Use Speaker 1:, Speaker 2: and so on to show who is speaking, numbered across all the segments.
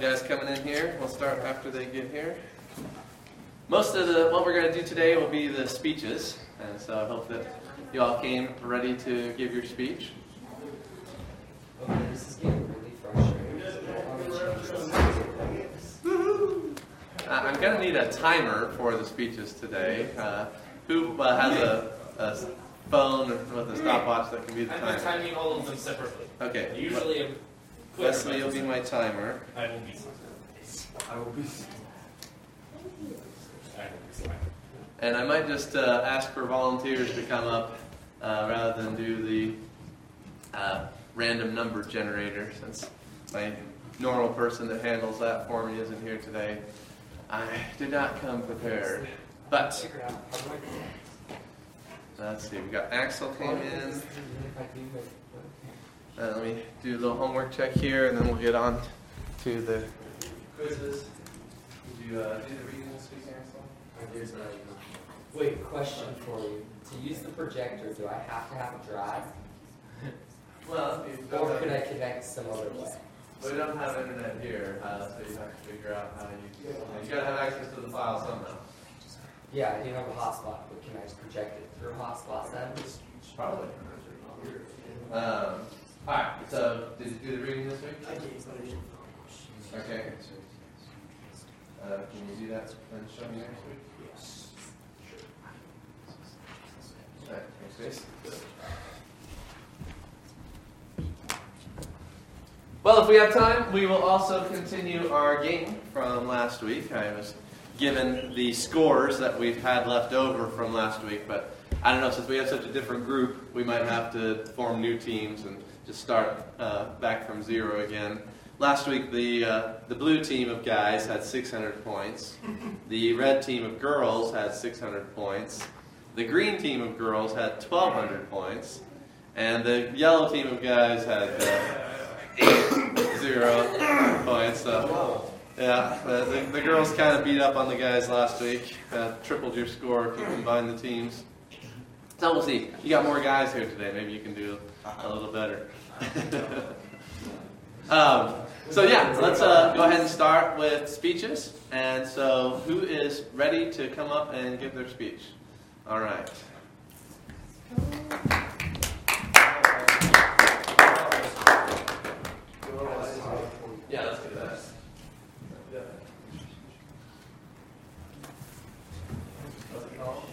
Speaker 1: couple guys coming in here. We'll start after they get here. Most of the what we're going to do today will be the speeches, and so I hope that you all came ready to give your speech.
Speaker 2: Okay, this is getting really frustrating.
Speaker 1: Uh, I'm going to need a timer for the speeches today. Uh, who uh, has a, a phone with a stopwatch that can be the timer?
Speaker 3: I'm timing all of them separately.
Speaker 1: Okay.
Speaker 3: Usually, I'm quicker,
Speaker 1: Wesley
Speaker 3: but
Speaker 1: will be my timer.
Speaker 3: I will be.
Speaker 2: I will be.
Speaker 3: I will be.
Speaker 1: And I might just uh, ask for volunteers to come up uh, rather than do the uh, random number generator since my normal person that handles that for me isn't here today. I did not come prepared. But
Speaker 2: Figure out how do I
Speaker 1: let's see, we got Axel came in.
Speaker 2: If I do it, okay.
Speaker 1: Uh, let me do a little homework check here and then we'll get on to the quizzes. Did you uh, do the reading this week, Axel?
Speaker 2: There's a- Wait, question for you. To use the projector, do I have to have a drive?
Speaker 1: Well,
Speaker 2: Or could I connect some other way?
Speaker 1: we don't have internet here, uh, so you have to figure out how to use it. you. You gotta have access to the file somehow.
Speaker 2: Yeah, I do have a hotspot, but can I just project it through a hotspot then?
Speaker 1: Probably. Um, alright, so did you do the reading this week? I did. Okay. Uh, can you do that and show me next week? Yes. Alright, thanks, Grace. Well, if we have time, we will also continue our game from last week. I was given the scores that we've had left over from last week, but I don't know, since we have such a different group, we might have to form new teams and just start uh, back from zero again. Last week, the, uh, the blue team of guys had 600 points. The red team of girls had 600 points. The green team of girls had 1,200 points. And the yellow team of guys had uh, zero points. So, yeah, the, the, girls kind of beat up on the guys last week. Uh, tripled your score if you combine the teams. So we'll see. You got more guys here today. Maybe you can do a little better. um, so yeah, let's uh, go ahead and start with speeches. And so, who is ready to come up and give their speech? All right. Yeah, let's do that. What's it called?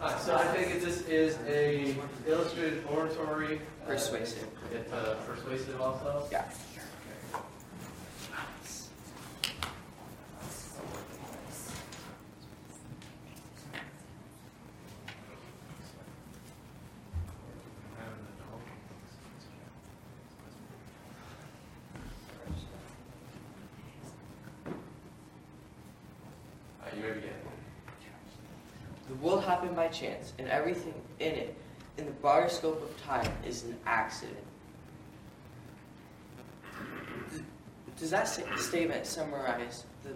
Speaker 1: Alright, so I take it this is a oratory. uh,
Speaker 2: Persuasive.
Speaker 1: It's uh, persuasive also?
Speaker 2: Yeah.
Speaker 1: Alright, you ready again?
Speaker 4: The world happened by chance, and everything in it, broader scope of time, is an accident. Does that sta- statement summarize the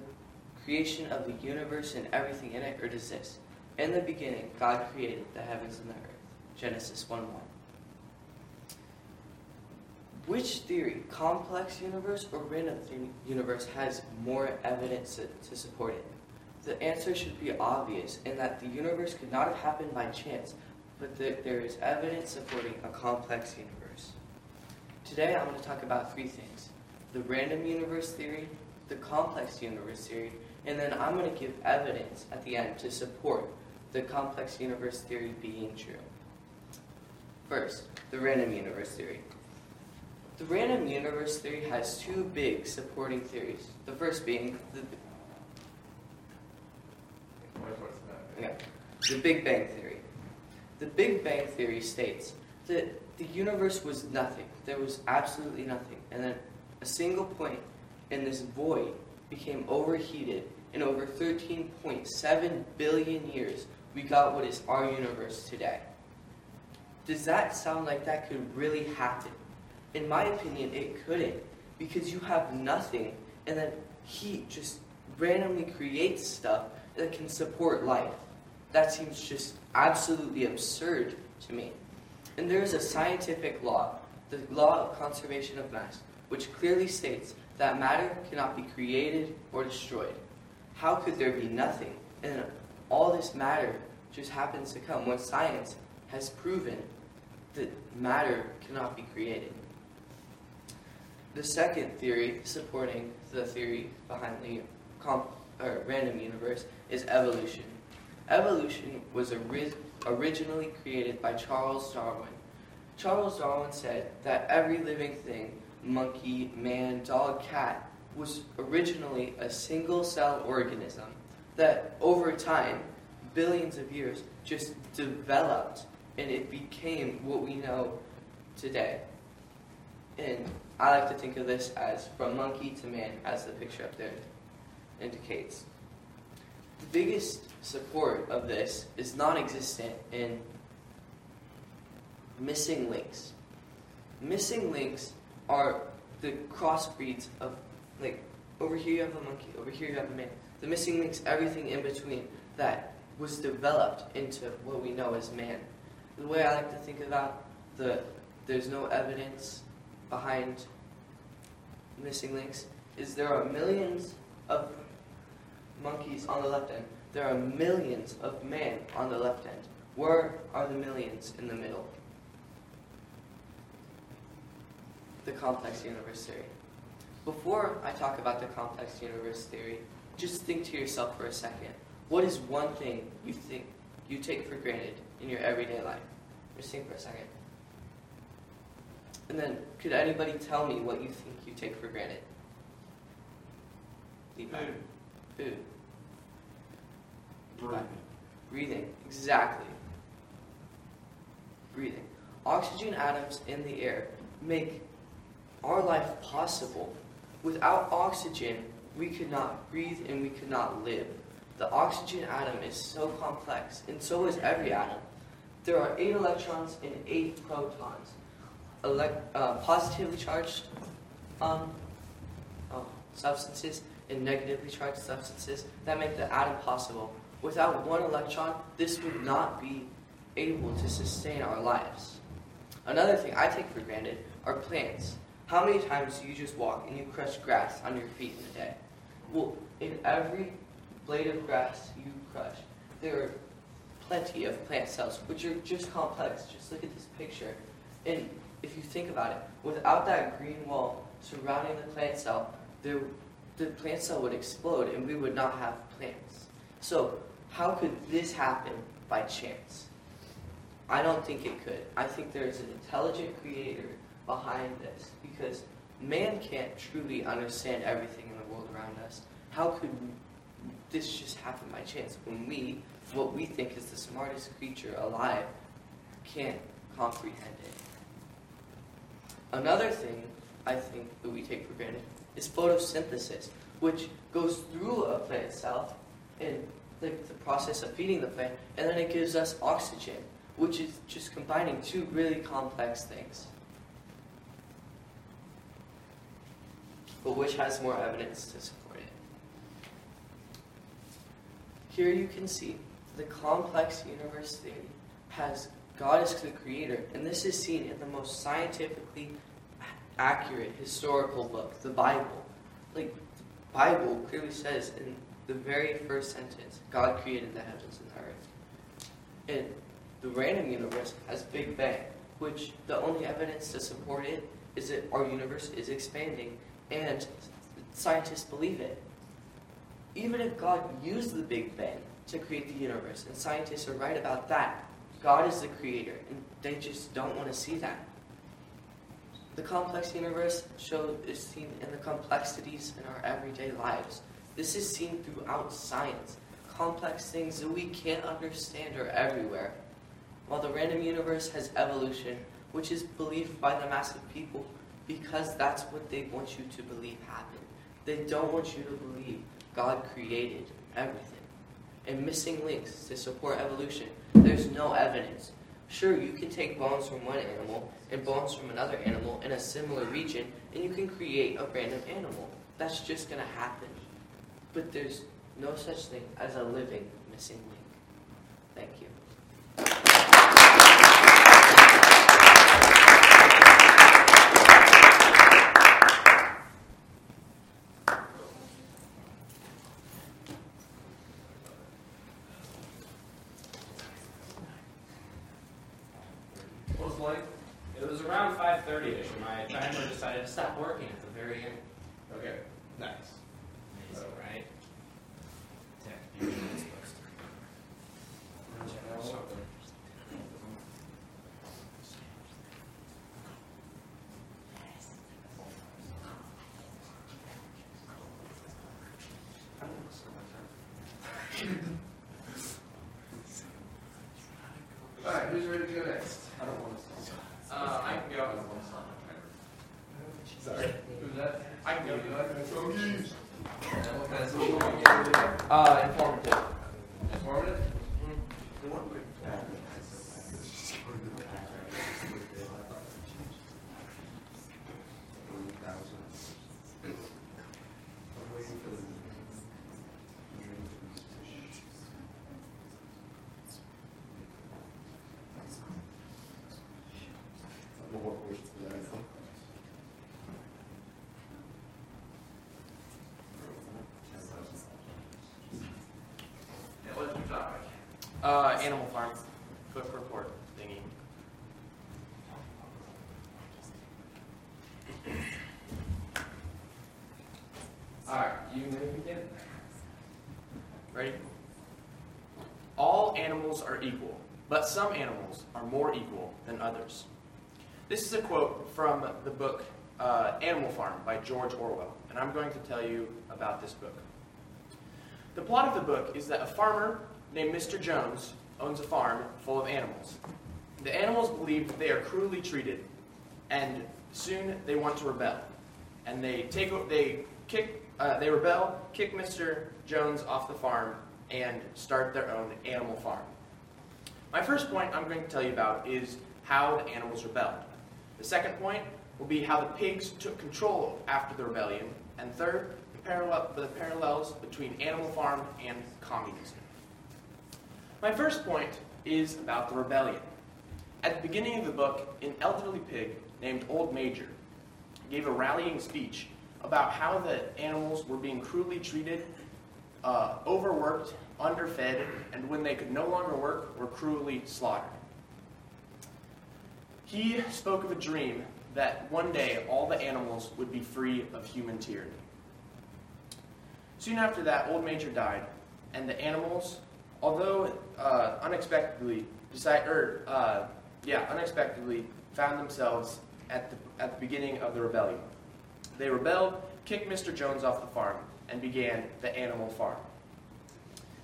Speaker 4: creation of the universe and everything in it, or does this? In the beginning, God created the heavens and the earth. Genesis 1 1. Which theory, complex universe or random universe, has more evidence to support it? The answer should be obvious in that the universe could not have happened by chance, but that there is evidence supporting a complex universe. Today I'm going to talk about three things the random universe theory, the complex universe theory, and then I'm going to give evidence at the end to support the complex universe theory being true. First, the random universe theory. The random universe theory has two big supporting theories. The first being the, yeah, the Big Bang theory. The Big Bang theory states that the universe was nothing. There was absolutely nothing. And then a single point in this void became overheated. In over 13.7 billion years, we got what is our universe today. Does that sound like that could really happen? In my opinion, it couldn't. Because you have nothing, and then heat just randomly creates stuff that can support life. That seems just absolutely absurd to me. And there is a scientific law, the law of conservation of mass, which clearly states that matter cannot be created or destroyed. How could there be nothing? And all this matter just happens to come when science has proven that matter cannot be created. The second theory supporting the theory behind the random universe is evolution. Evolution was ori- originally created by Charles Darwin. Charles Darwin said that every living thing, monkey, man, dog, cat, was originally a single cell organism that over time, billions of years, just developed and it became what we know today. And I like to think of this as from monkey to man, as the picture up there indicates. The biggest support of this is non existent in missing links. Missing links are the crossbreeds of, like, over here you have a monkey, over here you have a man. The missing links, everything in between that was developed into what we know as man. The way I like to think about the there's no evidence behind missing links is there are millions of monkeys on the left end. There are millions of men on the left end. Where are the millions in the middle? The complex universe theory. Before I talk about the complex universe theory, just think to yourself for a second. What is one thing you think you take for granted in your everyday life? Just think for a second. And then, could anybody tell me what you think you take for granted?
Speaker 3: Food.
Speaker 4: Food. Levi. Breathing. Exactly. Breathing. Oxygen atoms in the air make our life possible. Without oxygen, we could not breathe and we could not live. The oxygen atom is so complex, and so is every atom. There are eight electrons and eight protons. Elec- uh, positively charged um, oh, substances and negatively charged substances that make the atom possible. Without one electron, this would not be able to sustain our lives. Another thing I take for granted are plants. How many times do you just walk and you crush grass on your feet in a day? Well, in every blade of grass you crush, there are plenty of plant cells, which are just complex. Just look at this picture. And if you think about it, without that green wall surrounding the plant cell, there, the plant cell would explode and we would not have plants. So, how could this happen by chance? I don't think it could. I think there's an intelligent creator behind this because man can't truly understand everything in the world around us. How could this just happen by chance when we, what we think is the smartest creature alive, can't comprehend it? Another thing I think that we take for granted is photosynthesis, which goes through a plant itself in like the process of feeding the plant, and then it gives us oxygen, which is just combining two really complex things. But which has more evidence to support it? Here you can see the complex universe theory has God as the creator, and this is seen in the most scientifically accurate historical book, the Bible. Like, the Bible clearly says in the very first sentence, God created the heavens and the earth. And the random universe has Big Bang, which the only evidence to support it is that our universe is expanding, and scientists believe it. Even if God used the Big Bang to create the universe, and scientists are right about that, God is the creator, and they just don't want to see that. The complex universe show is seen in the complexities in our everyday lives. This is seen throughout science. Complex things that we can't understand are everywhere. While the random universe has evolution, which is believed by the mass of people because that's what they want you to believe happened. They don't want you to believe God created everything. And missing links to support evolution. There's no evidence. Sure, you can take bones from one animal and bones from another animal in a similar region, and you can create a random animal. That's just going to happen. But there's no such thing as a living missing link. Thank you.
Speaker 1: What was the length?
Speaker 3: It was around 5:30ish, and my timer decided to stop working at the very end.
Speaker 1: Okay, nice.
Speaker 3: Amazing, right?
Speaker 1: All right, who's ready to go next?
Speaker 2: I don't want to stop.
Speaker 3: Uh, I can go.
Speaker 1: Sorry. Who's that?
Speaker 3: I can go.
Speaker 1: What kind of social media?
Speaker 2: Uh, informative.
Speaker 1: Informative? Yeah, what's your topic?
Speaker 3: Uh, Animal Farm. Quick report thingy. Alright, you may begin. Ready? All animals are equal, but some animals are more equal than others. This is a quote from the book uh, Animal Farm by George Orwell, and I'm going to tell you about this book. The plot of the book is that a farmer named Mr. Jones owns a farm full of animals. The animals believe that they are cruelly treated, and soon they want to rebel. And they take, they kick, uh, they rebel, kick Mr. Jones off the farm, and start their own animal farm. My first point I'm going to tell you about is how the animals rebelled. The second point will be how the pigs took control after the rebellion, and third, the, the parallels between Animal Farm and communism. My first point is about the rebellion. At the beginning of the book, an elderly pig named Old Major gave a rallying speech about how the animals were being cruelly treated, uh, overworked, underfed, and when they could no longer work, were cruelly slaughtered. He spoke of a dream that one day all the animals would be free of human tyranny. Soon after that, Old Major died, and the animals, although uh, unexpectedly, decide, or uh, yeah, unexpectedly found themselves at the, at the beginning of the rebellion. They rebelled, kicked Mr. Jones off the farm, and began the Animal Farm.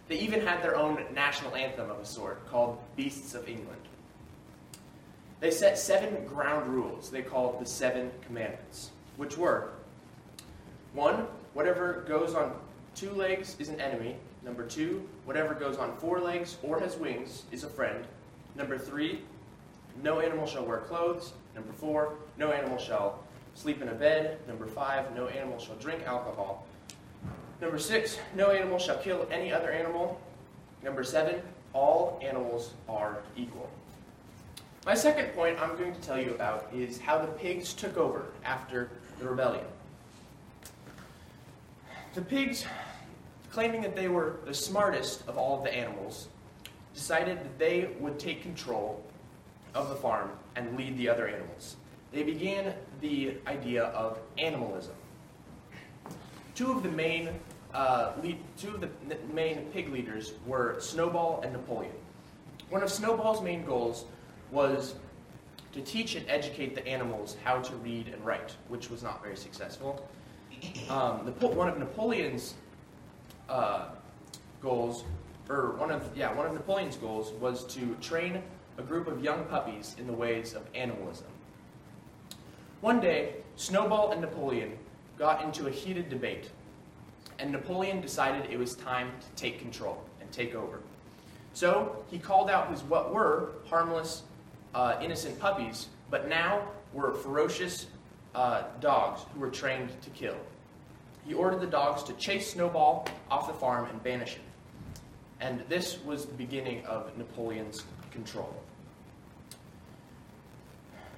Speaker 3: They even had their own national anthem of a sort called Beasts of England. They set seven ground rules they called the Seven Commandments, which were one, whatever goes on two legs is an enemy. Number two, whatever goes on four legs or has wings is a friend. Number three, no animal shall wear clothes. Number four, no animal shall sleep in a bed. Number five, no animal shall drink alcohol. Number six, no animal shall kill any other animal. Number seven, all animals are equal. My second point I'm going to tell you about is how the pigs took over after the rebellion. The pigs, claiming that they were the smartest of all of the animals, decided that they would take control of the farm and lead the other animals. They began the idea of animalism. Two of the main uh, lead, two of the main pig leaders were Snowball and Napoleon. One of Snowball's main goals was to teach and educate the animals how to read and write, which was not very successful. Um, Napo- one of Napoleon's uh, goals, or one of yeah, one of Napoleon's goals was to train a group of young puppies in the ways of animalism. One day, Snowball and Napoleon got into a heated debate, and Napoleon decided it was time to take control and take over. So he called out his what were harmless, uh, innocent puppies, but now were ferocious uh, dogs who were trained to kill. He ordered the dogs to chase Snowball off the farm and banish him. And this was the beginning of Napoleon's control.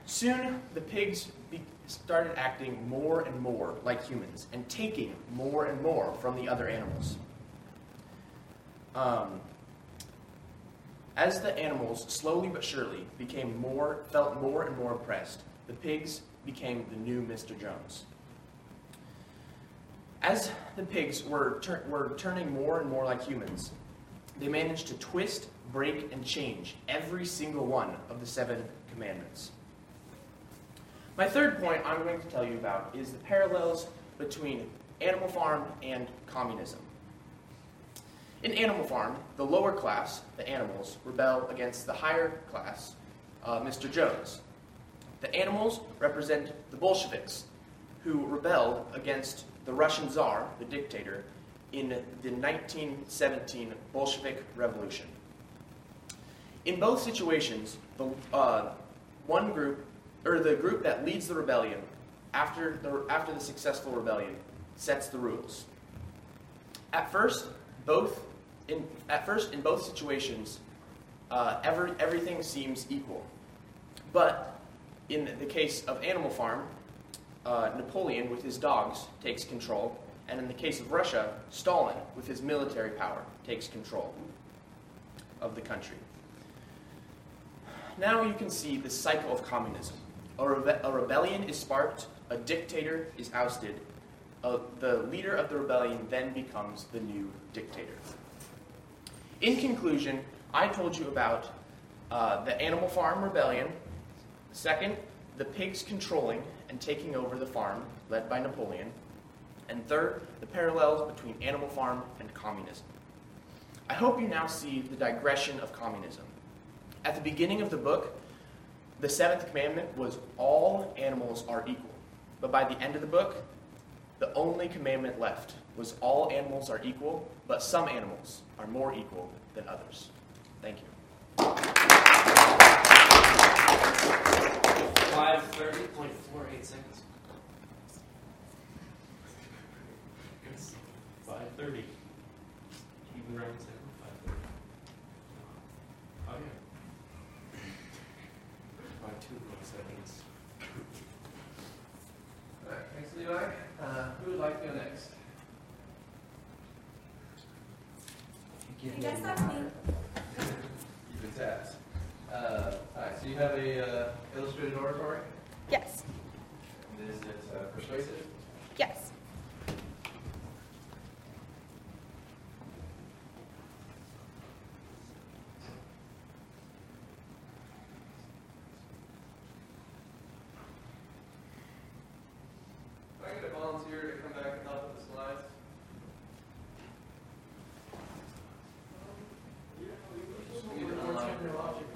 Speaker 3: Soon, the pigs started acting more and more like humans and taking more and more from the other animals. Um, as the animals slowly but surely became more, felt more and more oppressed, the pigs became the new Mr. Jones. As the pigs were, tur- were turning more and more like humans, they managed to twist, break, and change every single one of the seven commandments. My third point I'm going to tell you about is the parallels between Animal Farm and communism. In Animal Farm, the lower class, the animals, rebel against the higher class, uh, Mr. Jones. The animals represent the Bolsheviks, who rebelled against the Russian Tsar, the dictator, in the 1917 Bolshevik Revolution. In both situations, the uh, one group, or the group that leads the rebellion after the, after the successful rebellion, sets the rules. At first, both in, at first in both situations, uh, every, everything seems equal. But in the case of Animal Farm, uh, Napoleon with his dogs takes control, and in the case of Russia, Stalin with his military power takes control of the country. Now you can see the cycle of communism. A, rebe- a rebellion is sparked, a dictator is ousted, uh, the leader of the rebellion then becomes the new dictator. In conclusion, I told you about uh, the Animal Farm rebellion. Second, the pigs controlling and taking over the farm, led by Napoleon. And third, the parallels between Animal Farm and communism. I hope you now see the digression of communism. At the beginning of the book, the seventh commandment was all animals are equal. But by the end of the book, the only commandment left was all animals are equal, but some animals are more equal than others. Thank you.
Speaker 5: Five thirty point four eight seconds. Five thirty. Even round second, five thirty. Oh, yeah. By two more seconds.
Speaker 1: All right, thanks, Levi. Uh, who would like to go next?
Speaker 6: I guess that's me.
Speaker 1: You've been tasked. So you have a uh, illustrated oratory.
Speaker 6: Yes.
Speaker 1: And Is it uh, persuasive?
Speaker 6: Yes.
Speaker 1: Can I get a volunteer to come back and help with the slides? We need to unlock it.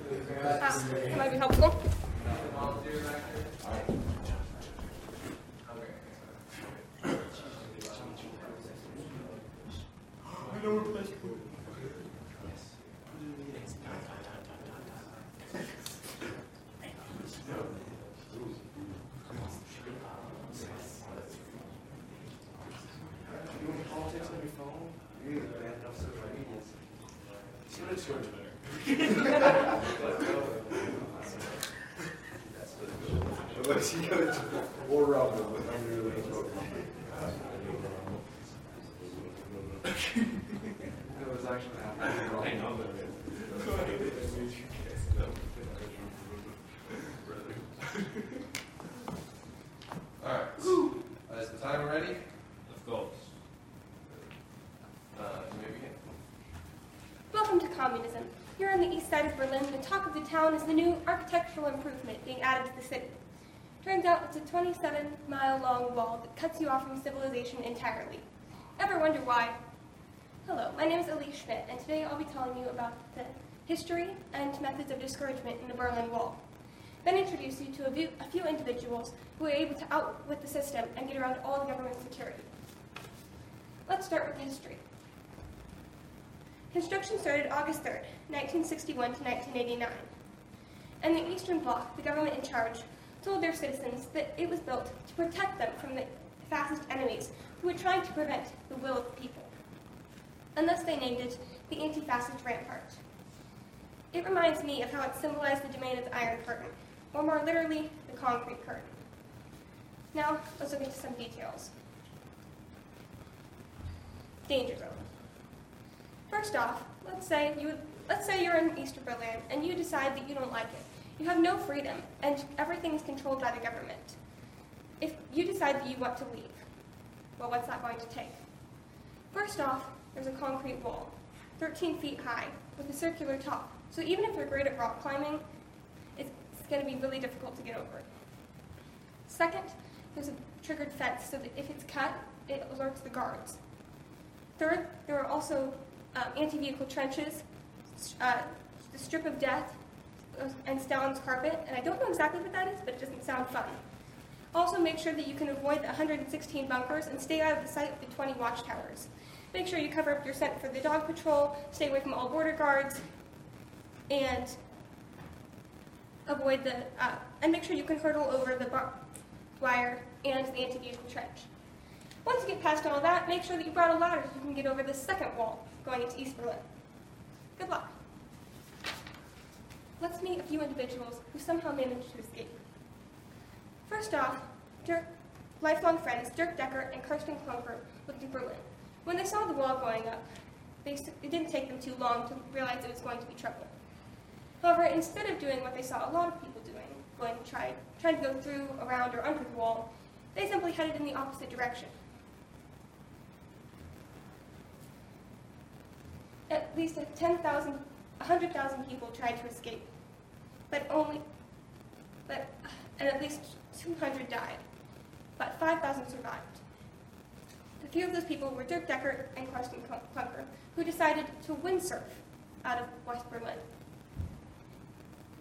Speaker 6: Ah, that might be helpful.
Speaker 1: A volunteer back here? Okay.
Speaker 7: Actually happening.
Speaker 5: I know.
Speaker 1: All right. Uh, Is the timer ready?
Speaker 5: Of course.
Speaker 1: Uh.
Speaker 6: Welcome to communism. Here on the east side of Berlin, the talk of the town is the new architectural improvement being added to the city. Turns out it's a 27 mile long wall that cuts you off from civilization entirely. Ever wonder why? Hello, my name is Elise Schmidt, and today I'll be telling you about the history and methods of discouragement in the Berlin Wall. Then introduce you to a few, a few individuals who were able to outwit the system and get around all the government security. Let's start with the history. Construction started August 3rd, 1961 to 1989. And the Eastern Bloc, the government in charge, told their citizens that it was built to protect them from the fascist enemies who were trying to prevent the will of the people. And thus they named it the Anti-Fascist Rampart. It reminds me of how it symbolized the domain of the Iron Curtain, or more literally, the concrete curtain. Now, let's look into some details. Danger zone. First off, let's say you let's say you're in East Berlin and you decide that you don't like it. You have no freedom and everything is controlled by the government. If you decide that you want to leave, well, what's that going to take? First off, there's a concrete wall, 13 feet high, with a circular top. So even if you're great at rock climbing, it's going to be really difficult to get over. Second, there's a triggered fence so that if it's cut, it alerts the guards. Third, there are also um, anti-vehicle trenches, uh, the strip of death, and Stalin's carpet. And I don't know exactly what that is, but it doesn't sound fun. Also, make sure that you can avoid the 116 bunkers and stay out of the sight of the 20 watchtowers. Make sure you cover up your scent for the dog patrol, stay away from all border guards, and avoid the, uh, and make sure you can hurdle over the bar- wire and the anti-vehicle trench. Once you get past all that, make sure that you brought a ladder so you can get over the second wall going into East Berlin. Good luck. Let's meet a few individuals who somehow managed to escape. First off, Dirk, lifelong friends Dirk Decker and Kirsten Klunker lived in Berlin. When they saw the wall going up, they, it didn't take them too long to realize it was going to be trouble. However, instead of doing what they saw a lot of people doing, going to try, trying to go through, around, or under the wall, they simply headed in the opposite direction. At least 10,000, 100,000 people tried to escape, but only, but, and at least 200 died, but 5,000 survived. A few of those people were Dirk Decker and Karsten Klunker, who decided to windsurf out of West Berlin.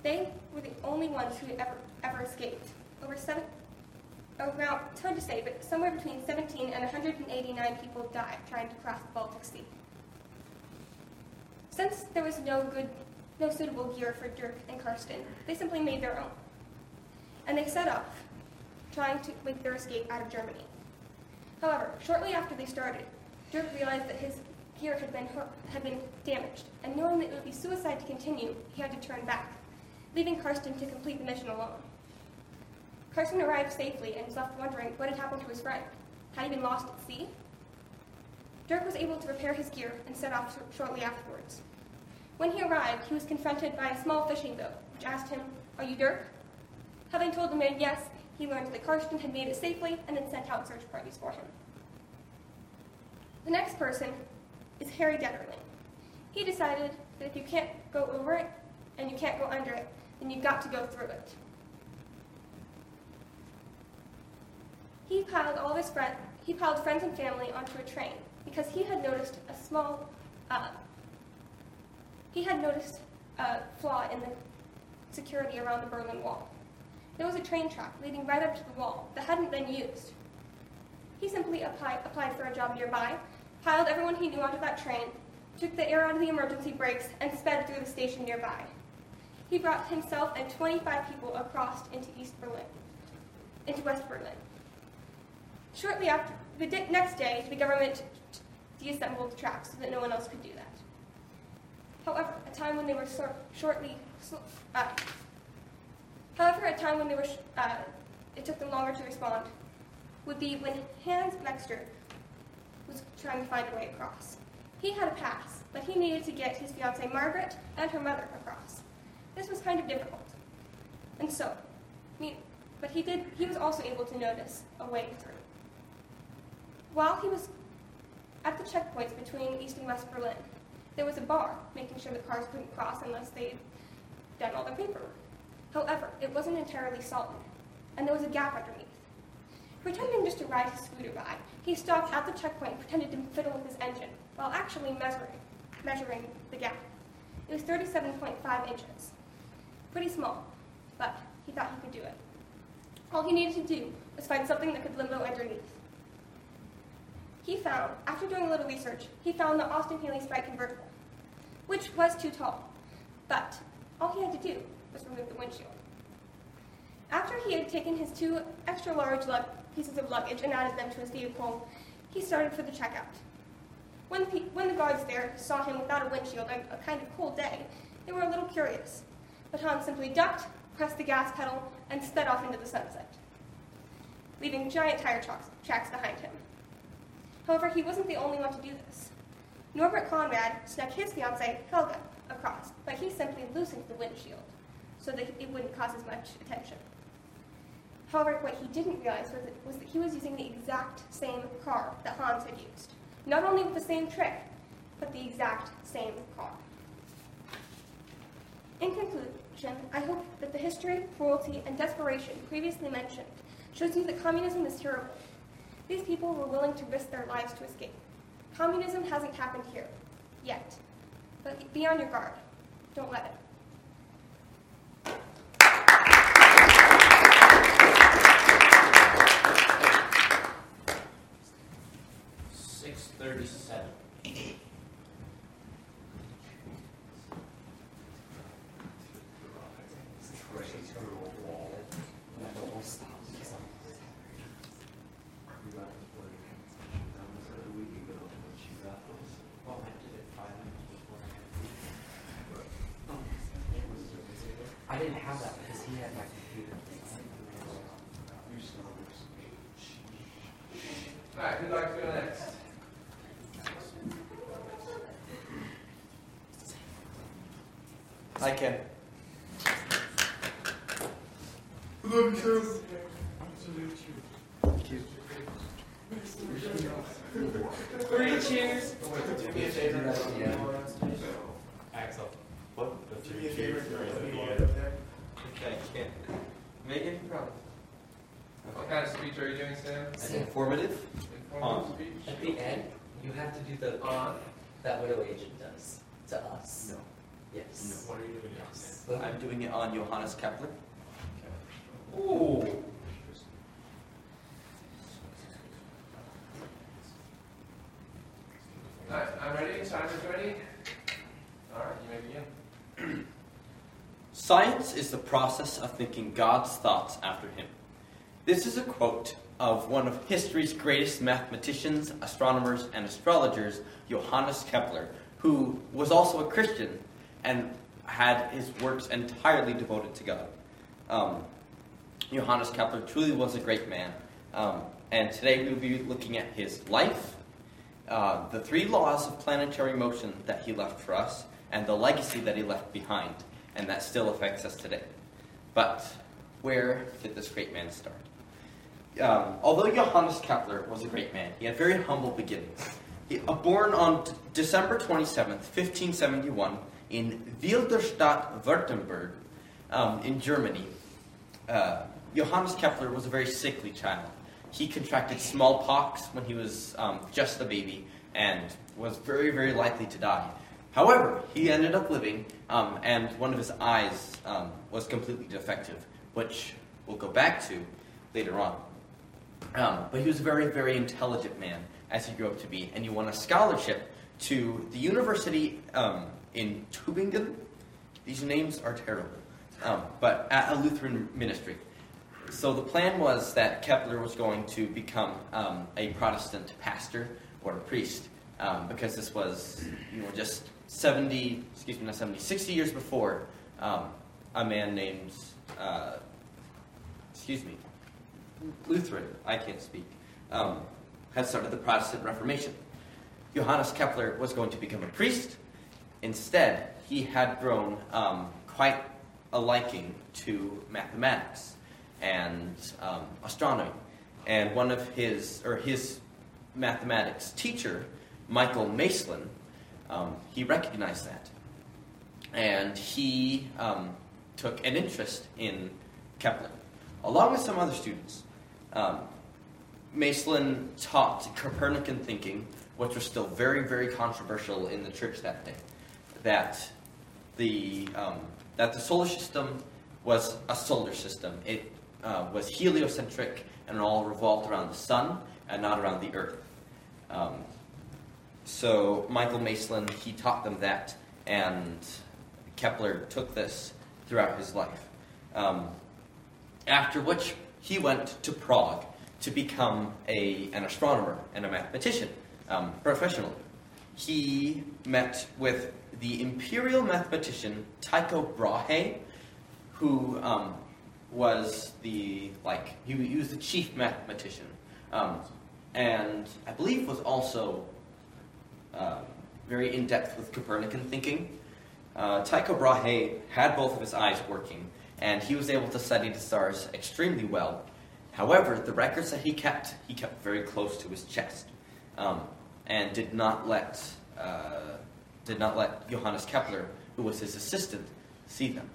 Speaker 6: They were the only ones who ever ever escaped. Over seven, oh, around, it's hard to say, but somewhere between 17 and 189 people died trying to cross the Baltic Sea. Since there was no good, no suitable gear for Dirk and Karsten, they simply made their own. And they set off, trying to make their escape out of Germany. However, shortly after they started, Dirk realized that his gear had been, had been damaged, and knowing that it would be suicide to continue, he had to turn back, leaving Karsten to complete the mission alone. Karsten arrived safely and was left wondering what had happened to his friend. Had he been lost at sea? Dirk was able to repair his gear and set off shortly afterwards. When he arrived, he was confronted by a small fishing boat, which asked him, Are you Dirk? Having told the man yes, he learned that Karsten had made it safely and had sent out search parties for him. The next person is Harry Deterling. He decided that if you can't go over it and you can't go under it, then you've got to go through it. He piled all his friends, he piled friends and family onto a train because he had noticed a small, uh, he had noticed a flaw in the security around the Berlin Wall. There was a train track leading right up to the wall that hadn't been used. He simply applied, applied for a job nearby, piled everyone he knew onto that train, took the air out of the emergency brakes, and sped through the station nearby. He brought himself and 25 people across into East Berlin, into West Berlin. Shortly after, the next day, the government deassembled the tracks so that no one else could do that. However, a time when they were shortly, uh, however, a time when they were, uh, it took them longer to respond, would be when Hans Mexter was trying to find a way across. He had a pass, but he needed to get his fiancee Margaret and her mother across. This was kind of difficult, and so, but he did. He was also able to notice a way through. While he was at the checkpoints between East and West Berlin, there was a bar, making sure the cars couldn't cross unless they'd done all their paperwork. However, it wasn't entirely solid, and there was a gap underneath. Pretending just to ride his scooter by, he stopped at the checkpoint and pretended to fiddle with his engine, while actually measuring, measuring the gap. It was 37.5 inches. Pretty small, but he thought he could do it. All he needed to do was find something that could limbo underneath. He found, after doing a little research, he found the Austin Healey Sprite convertible, which was too tall, but all he had to do was remove the windshield. After he had taken his two extra large pieces of luggage and added them to his vehicle, he started for the checkout. When the, when the guards there saw him without a windshield on a kind of cold day, they were a little curious. But Hans simply ducked, pressed the gas pedal, and sped off into the sunset, leaving giant tire tracks, tracks behind him. However, he wasn't the only one to do this. Norbert Conrad snuck his fiancee, Helga, across, but he simply loosened the windshield so that it wouldn't cause as much attention. However, what he didn't realize was that, was that he was using the exact same car that Hans had used. Not only with the same trick, but the exact same car. In conclusion, I hope that the history, cruelty, and desperation previously mentioned shows you that communism is terrible. These people were willing to risk their lives to escape. Communism hasn't happened here, yet. But be on your guard. Don't let it.
Speaker 5: Six thirty-seven. Well, I did it five minutes before I
Speaker 2: I didn't have that because he had my computer.
Speaker 1: All right, who'd like to go next? I can.
Speaker 2: Three cheers.
Speaker 1: Do me a favor.
Speaker 2: Axel.
Speaker 1: What? Do me a favor. Okay, I can. Megan? What kind of speech are you doing, Sam?
Speaker 4: Informative.
Speaker 1: Informal
Speaker 4: On.
Speaker 1: speech?
Speaker 2: At the end, you have to do the
Speaker 1: On.
Speaker 2: that widow agent does to us.
Speaker 4: No.
Speaker 2: Yes.
Speaker 5: What are you doing
Speaker 2: Yes.
Speaker 4: I'm doing it on Johannes Kepler.
Speaker 1: Ooh. All right, I'm ready. Simon's ready. All right, you may begin.
Speaker 8: Science is the process of thinking God's thoughts after him. This is a quote of one of history's greatest mathematicians, astronomers, and astrologers, Johannes Kepler, who was also a Christian and had his works entirely devoted to God. Um, Johannes Kepler truly was a great man. Um, and today we will be looking at his life, uh, the three laws of planetary motion that he left for us, and the legacy that he left behind, and that still affects us today. But where did this great man start? Um, although Johannes Kepler was a great man, he had very humble beginnings. He, uh, born on D- December 27th, 1571, in Weil der Stadt, Württemberg, um, in Germany, uh, Johannes Kepler was a very sickly child. He contracted smallpox when he was um, just a baby and was very, very likely to die. However, he ended up living, um, and one of his eyes um, was completely defective, which we'll go back to later on. Um, but he was a very, very intelligent man as he grew up to be, and you won a scholarship to the university um, in Tübingen. These names are terrible, um, but at a Lutheran ministry. So the plan was that Kepler was going to become um, a Protestant pastor or a priest, um, because this was, you know, just 70, excuse me, not 70, 60 years before um, a man named, uh, excuse me, Lutheran, I can't speak, um, had started the Protestant Reformation. Johannes Kepler was going to become a priest. Instead, he had grown um, quite a liking to mathematics and um, astronomy. And one of his, or his mathematics teacher, Michael Maestlin, um, he recognized that. And he um, took an interest in Kepler, along with some other students. Um, taught Copernican thinking, which was still very, very controversial in the church that day. That the um, that the solar system was a solar system. It uh, was heliocentric and all revolved around the sun and not around the earth. Um, so Michael Maestlin he taught them that, and Kepler took this throughout his life. Um, after which he went to Prague to become a, an astronomer and a mathematician um, professionally. He met with the imperial mathematician Tycho Brahe, who um, was the like he, he, was the chief mathematician, um, and I believe was also uh, very in depth with Copernican thinking. Uh, Tycho Brahe had both of his eyes working, and he was able to study the stars extremely well. However, the records that he kept, he kept very close to his chest, um, and did not let uh, did not let Johannes Kepler, who was his assistant, see them.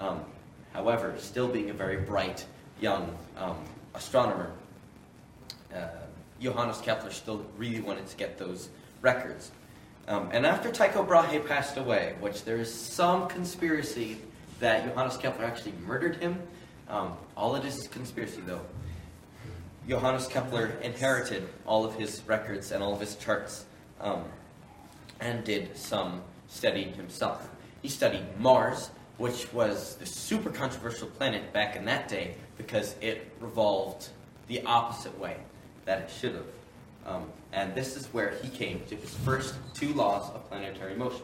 Speaker 8: Um, however, still being a very bright young um, astronomer, uh, Johannes Kepler still really wanted to get those records. Um, and after Tycho Brahe passed away, which there is some conspiracy that Johannes Kepler actually murdered him, um, all it is is conspiracy, though. Johannes Kepler inherited all of his records and all of his charts um, and did some studying himself. He studied Mars, which was the super controversial planet back in that day because it revolved the opposite way that it should have. Um, and this is where he came to his first two laws of planetary motion.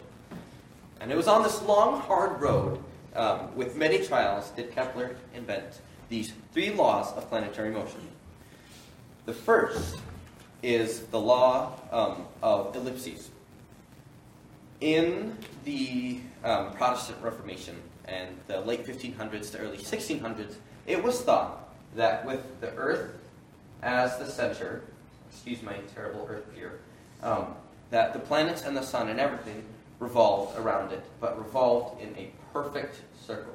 Speaker 8: And it was on this long, hard road, um, with many trials, did Kepler invent these three laws of planetary motion. The first is the law um, of ellipses. In the um, Protestant Reformation and the late 1500s to early 1600s, it was thought that with the Earth as the center, excuse my terrible Earth here, um, that the planets and the sun and everything revolved around it, but revolved in a perfect circle.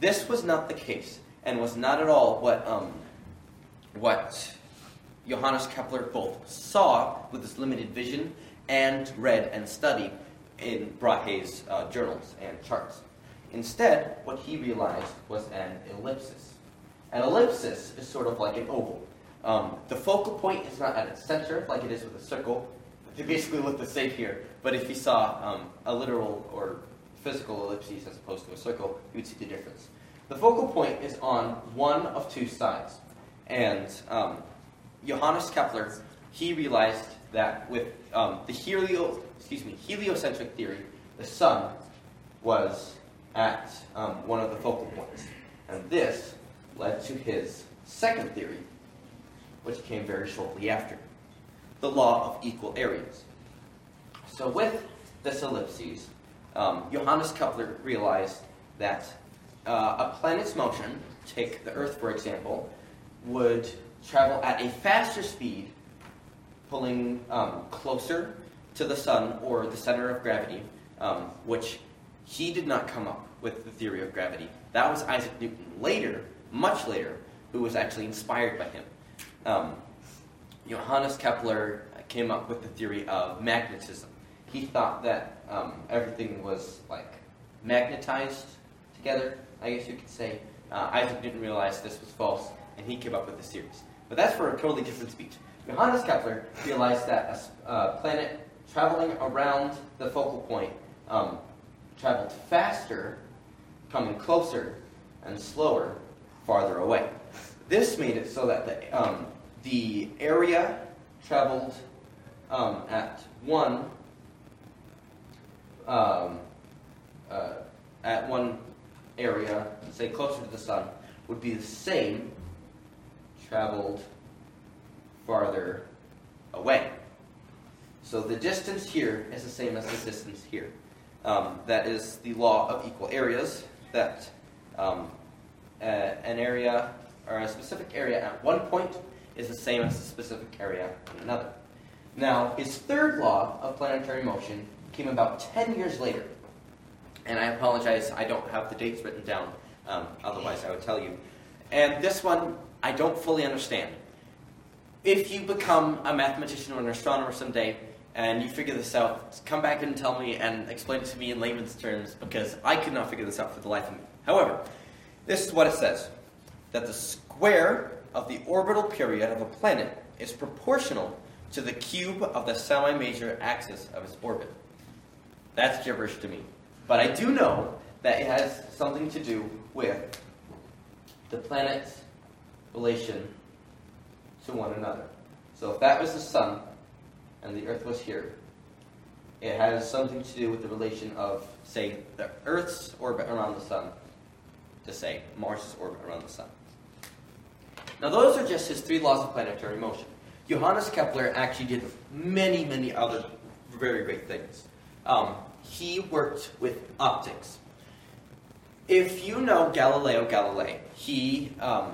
Speaker 8: This was not the case, and was not at all what um, what Johannes Kepler both saw with his limited vision and read and studied in Brahe's uh, journals and charts. Instead, what he realized was an ellipsis. An ellipsis is sort of like an oval. Um, the focal point is not at its center like it is with a circle. They basically look the same here, but if you saw um, a literal or physical ellipses as opposed to a circle, you would see the difference. The focal point is on one of two sides. And um, Johannes Kepler, he realized that with um, the helio, excuse me, heliocentric theory, the sun was at um, one of the focal points. And this led to his second theory, which came very shortly after the law of equal areas. So, with this ellipses, um, Johannes Kepler realized that uh, a planet's motion, take the Earth for example, would travel at a faster speed pulling um, closer to the sun or the center of gravity, um, which he did not come up with the theory of gravity. That was Isaac Newton later, much later, who was actually inspired by him. Um, Johannes Kepler came up with the theory of magnetism. He thought that um, everything was like magnetized together, I guess you could say. Uh, Isaac Newton realized this was false, and he came up with the series. But that's for a totally different speech. Johannes Kepler realized that a uh, planet traveling around the focal point um, traveled faster, coming closer, and slower, farther away. This made it so that the, um, the area traveled um, at one um, uh, at one area, say closer to the sun, would be the same traveled farther away. So the distance here is the same as the distance here. Um, that is the law of equal areas, that um, an area or a specific area at one point is the same as a specific area in another. Now, his third law of planetary motion came about 10 years later. And I apologize, I don't have the dates written down, um, otherwise, I would tell you. And this one, I don't fully understand. If you become a mathematician or an astronomer someday and you figure this out, come back and tell me and explain it to me in layman's terms because I could not figure this out for the life of me. However, this is what it says that the square of the orbital period of a planet is proportional to the cube of the semi major axis of its orbit. That's gibberish to me. But I do know that it has something to do with the planet's relation to one another. So if that was the sun and the earth was here, it has something to do with the relation of, say, the Earth's orbit around the sun to, say, Mars's orbit around the sun. Now, those are just his three laws of planetary motion. Johannes Kepler actually did many, many other very great things. Um, he worked with optics. If you know Galileo Galilei, he, um,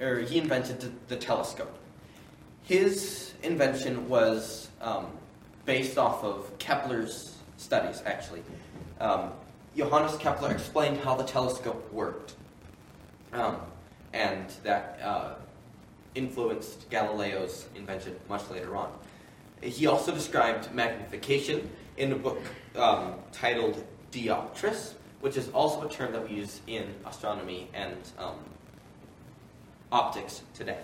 Speaker 8: or he invented the, telescope. His invention was um, based off of Kepler's studies, actually. Um, Johannes Kepler explained how the telescope worked, um, and that uh, influenced Galileo's invention much later on. He also described magnification in a book um, titled Dioptris, which is also a term that we use in astronomy and um, optics today.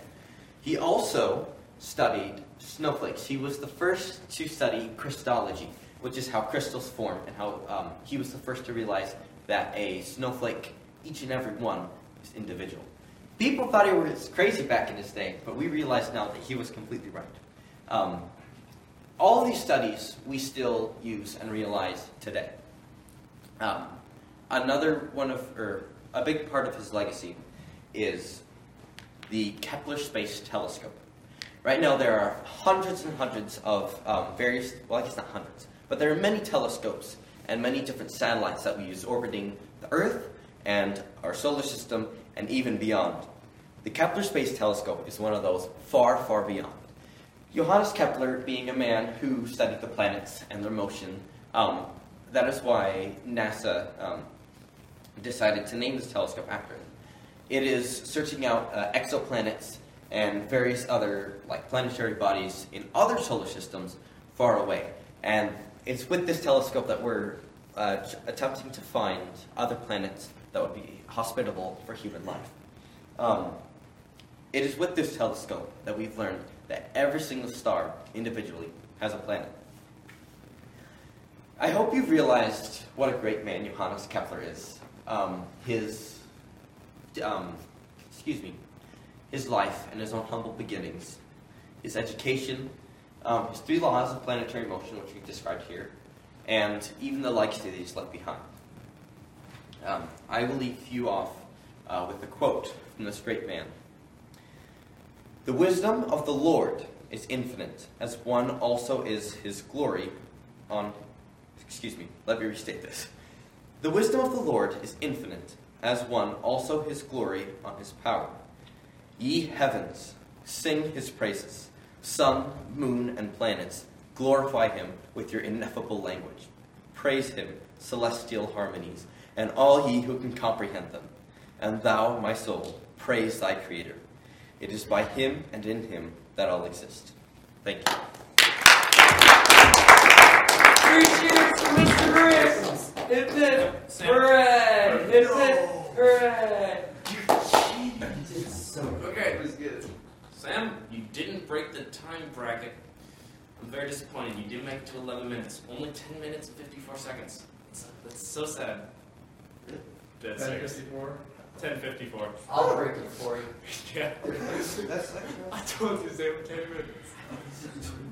Speaker 8: He also studied snowflakes. He was the first to study crystallology, which is how crystals form, and how um, he was the first to realize that a snowflake, each and every one, is individual. People thought he was crazy back in his day, but we realize now that he was completely right. Um, all these studies we still use and realize today. Um, another one of, or a big part of his legacy is the Kepler Space Telescope. Right now, there are hundreds and hundreds of um, various, well, I guess not hundreds, but there are many telescopes and many different satellites that we use orbiting the Earth and our solar system and even beyond. The Kepler Space Telescope is one of those far, far beyond. Johannes Kepler, being a man who studied the planets and their motion, um, that is why NASA um, decided to name this telescope after him. It is searching out uh, exoplanets and various other like planetary bodies in other solar systems far away. And it's with this telescope that we're uh, attempting to find other planets that would be hospitable for human life. Um, it is with this telescope that we've learned that every single star individually has a planet. I hope you've realized what a great man Johannes Kepler is. Um, his, um, excuse me, his life and his own humble beginnings, his education, um, his three laws of planetary motion, which we've described here, and even the legacy that he's left behind. Um, I will leave you off uh, with a quote from this great man. The wisdom of the Lord is infinite, as one also is his glory on. Excuse me, let me restate this. The wisdom of the Lord is infinite, as one also his glory on his power. Ye heavens, sing his praises. Sun, moon, and planets, glorify him with your ineffable language. Praise him, celestial harmonies, and all ye who can comprehend them. And thou, my soul, praise thy Creator. It is by him and in him that all exist. Thank you.
Speaker 2: For Mr. Briggs! Hip hip! Hooray! Hip hip! Hooray!
Speaker 5: Okay. It was good. Sam, you didn't break the time bracket. I'm very disappointed. You didn't make it to 11 minutes. Only 10 minutes and 54 seconds. That's, that's so sad. Dead serious. 1054.
Speaker 2: I'll break it for you.
Speaker 5: Yeah.
Speaker 7: That's like.
Speaker 5: I told you, Sam, 10 minutes.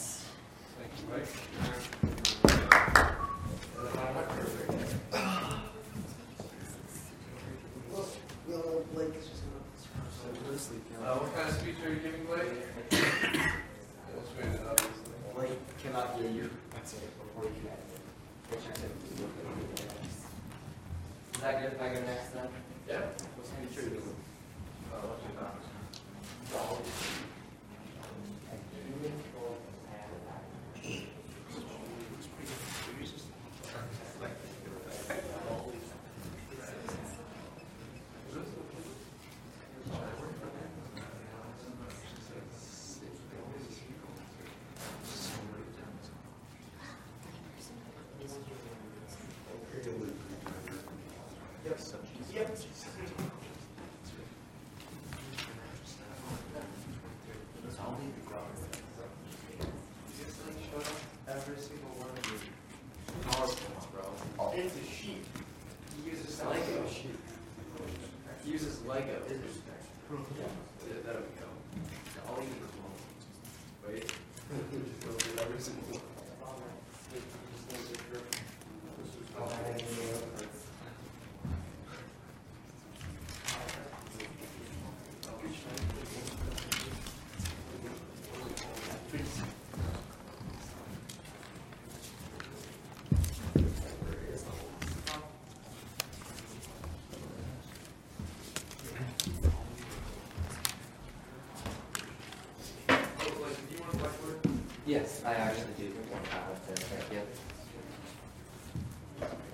Speaker 2: I actually do have it, thank you.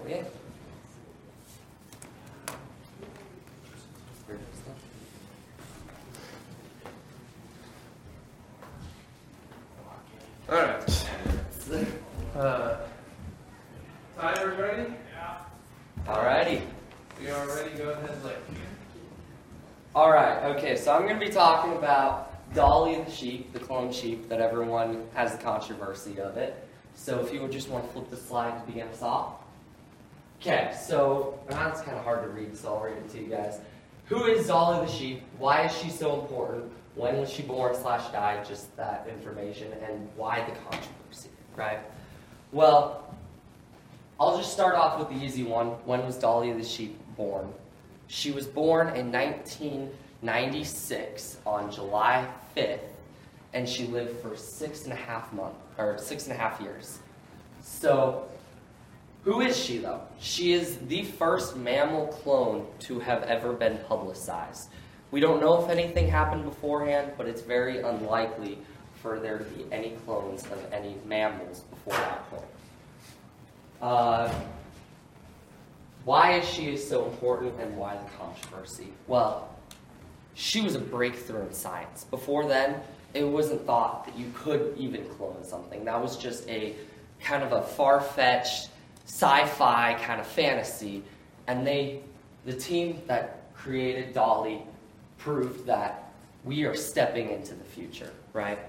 Speaker 2: Yeah.
Speaker 1: All right. Uh, timer's ready? Yeah.
Speaker 2: Alrighty.
Speaker 1: We are ready. Go ahead, Blake.
Speaker 2: Alright, okay, so I'm going to be talking about Dolly the sheep, clone sheep, that everyone has the controversy of it. So if you would just want to flip the slide to begin us off. Okay, so ah, it's kind of hard to read, so I'll read it to you guys. Who is Dolly the sheep? Why is she so important? When was she born slash died? Just that information, and why the controversy, right? Well, I'll just start off with the easy one. When was Dolly the sheep born? She was born in 1996 on July 5th, and she lived for six and a half months or six and a half years. So, who is she though? She is the first mammal clone to have ever been publicized. We don't know if anything happened beforehand, but it's very unlikely for there to be any clones of any mammals before that point. Uh, why is she so important and why the controversy? Well, she was a breakthrough in science. Before then, it wasn't thought that you could even clone something. That was just a kind of a far fetched sci fi kind of fantasy. And they, the team that created Dolly, proved that we are stepping into the future, right?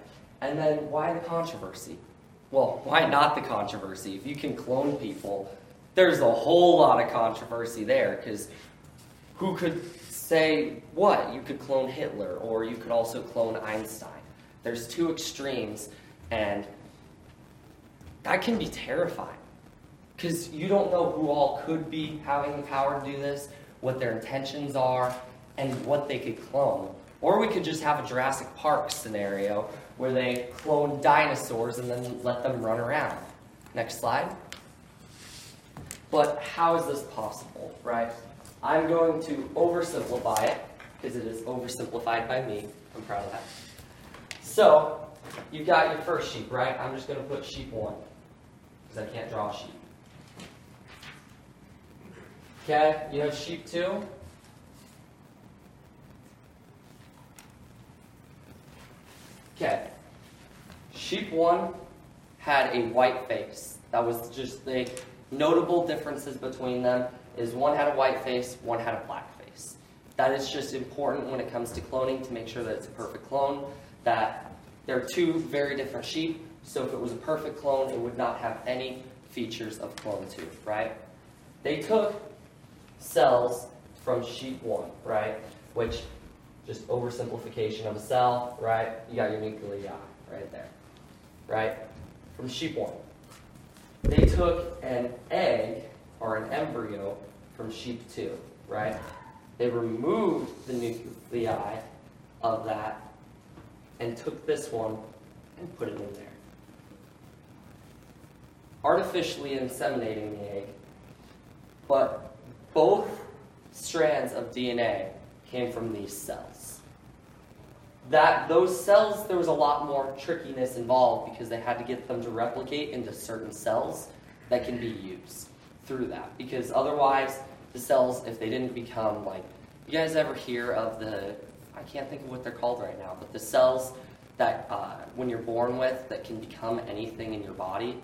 Speaker 2: And then why the controversy? Well, why not the controversy? If you can clone people, there's a whole lot of controversy there because who could say what? You could clone Hitler or you could also clone Einstein. There's two extremes, and that can be terrifying because you don't know who all could be having the power to do this, what their intentions are, and what they could clone. Or we could just have a Jurassic Park scenario where they clone dinosaurs and then let them run around. Next slide. But how is this possible, right? I'm going to oversimplify it because it is oversimplified by me. I'm proud of that. So, you've got your first sheep, right? I'm just going to put sheep one because I can't draw a sheep. Okay, you have sheep two. Okay. Sheep one had a white face. That was just the notable differences between them is one had a white face, one had a black face. That is just important when it comes to cloning to make sure that it's a perfect clone, that they're two very different sheep, so if it was a perfect clone, it would not have any features of clone 2, right? They took cells from sheep 1, right? Which, just oversimplification of a cell, right? You got your nuclei right there, right? From sheep 1. They took an egg or an embryo from sheep 2, right? They removed the nuclei of that and took this one and put it in there. artificially inseminating the egg, but both strands of DNA came from these cells. That those cells, there was a lot more trickiness involved because they had to get them to replicate into certain cells that can be used through that. Because otherwise, the cells, if they didn't become like, you guys ever hear of the, I can't think of what they're called right now, but the cells that uh, when you're born with that can become anything in your body?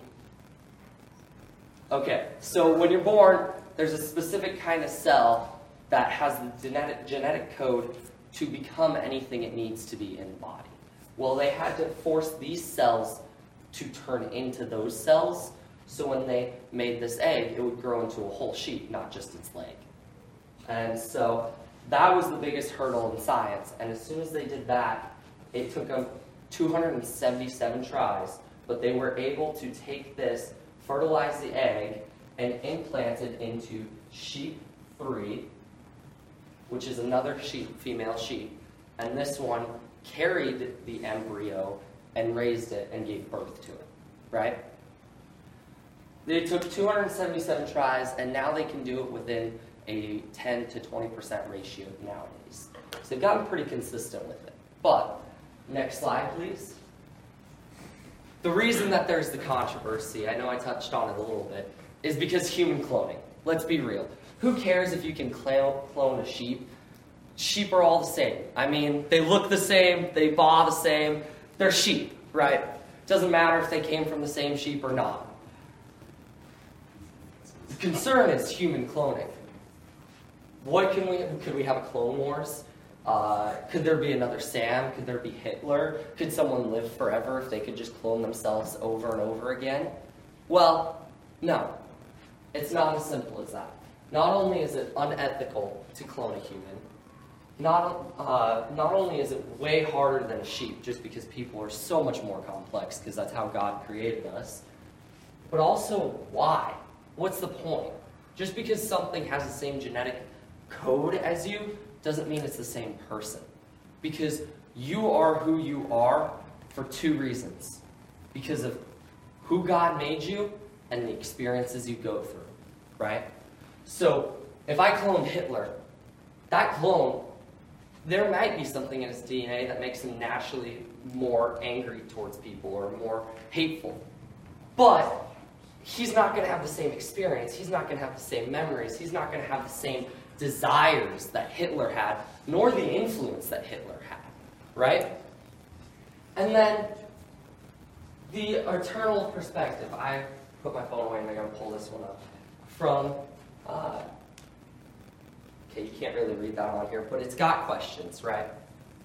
Speaker 2: Okay, so when you're born, there's a specific kind of cell that has the genetic, genetic code to become anything it needs to be in the body. Well, they had to force these cells to turn into those cells, so when they made this egg, it would grow into a whole sheep, not just its leg. And so that was the biggest hurdle in science, and as soon as they did that, it took them 277 tries, but they were able to take this, fertilize the egg, and implant it into sheep 3, which is another sheep, female sheep. And this one carried the embryo and raised it and gave birth to it, right? They took 277 tries, and now they can do it within a 10 to 20% ratio nowadays. So they've gotten pretty consistent with it. But, next slide, please. The reason that there's the controversy, I know I touched on it a little bit, is because human cloning. Let's be real. Who cares if you can clone a sheep? Sheep are all the same. I mean, they look the same, they baa the same, they're sheep, right? Doesn't matter if they came from the same sheep or not. The concern is human cloning. What can we, could we have a clone wars? Uh, could there be another Sam? Could there be Hitler? Could someone live forever if they could just clone themselves over and over again? Well, no. It's not as simple as that. Not only is it unethical to clone a human, not, uh, not only is it way harder than a sheep, just because people are so much more complex, because that's how God created us, but also why? What's the point? Just because something has the same genetic code as you doesn't mean it's the same person. Because you are who you are for two reasons because of who God made you and the experiences you go through, right? So, if I cloned Hitler, that clone, there might be something in his DNA that makes him naturally more angry towards people or more hateful. But he's not going to have the same experience. He's not going to have the same memories. He's not going to have the same desires that Hitler had, nor the influence that Hitler had, right? And then the eternal perspective. I put my phone away and I'm going to pull this one up. From, uh, okay, you can't really read that on here, but it's got questions, right?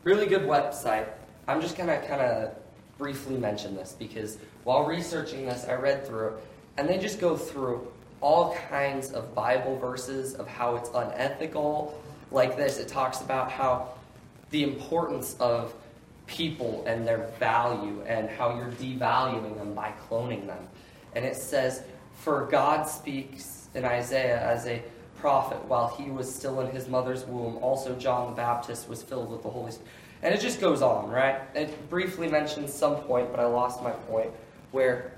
Speaker 2: Really good website. I'm just going to kind of briefly mention this because while researching this, I read through it, and they just go through all kinds of Bible verses of how it's unethical. Like this, it talks about how the importance of people and their value and how you're devaluing them by cloning them. And it says, For God speaks in Isaiah as a prophet while he was still in his mother's womb. Also, John the Baptist was filled with the Holy Spirit. And it just goes on, right? It briefly mentions some point, but I lost my point, where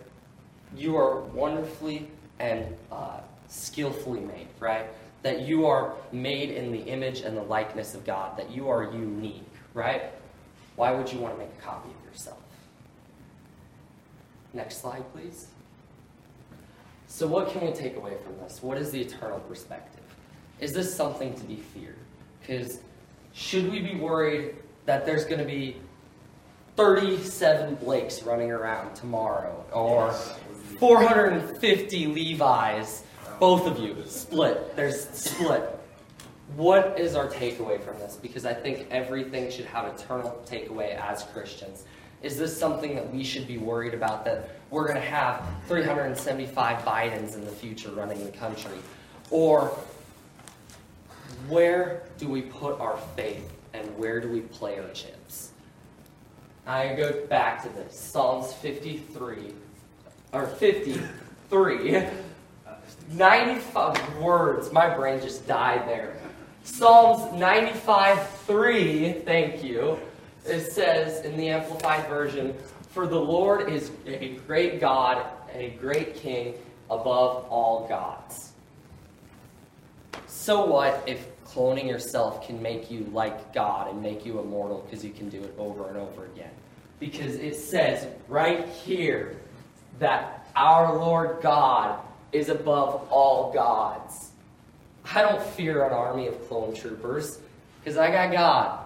Speaker 2: you are wonderfully and uh, skillfully made, right? That you are made in the image and the likeness of God, that you are unique, right? Why would you want to make a copy of yourself? Next slide, please. So, what can we take away from this? What is the eternal perspective? Is this something to be feared? Because should we be worried that there's going to be 37 Blakes running around tomorrow or 450 Levi's? Both of you, split. There's split. What is our takeaway from this? Because I think everything should have eternal takeaway as Christians. Is this something that we should be worried about that we're going to have 375 Bidens in the future running the country? Or where do we put our faith and where do we play our chips? I go back to this Psalms 53, or 53. 95 words. My brain just died there. Psalms 95 3, thank you. It says in the Amplified Version, For the Lord is a great God and a great king above all gods. So what if cloning yourself can make you like God and make you immortal because you can do it over and over again? Because it says right here that our Lord God is above all gods. I don't fear an army of clone troopers because I got God.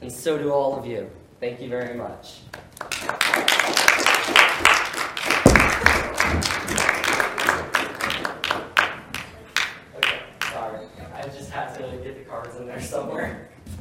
Speaker 2: And so do all of you. Thank you very much.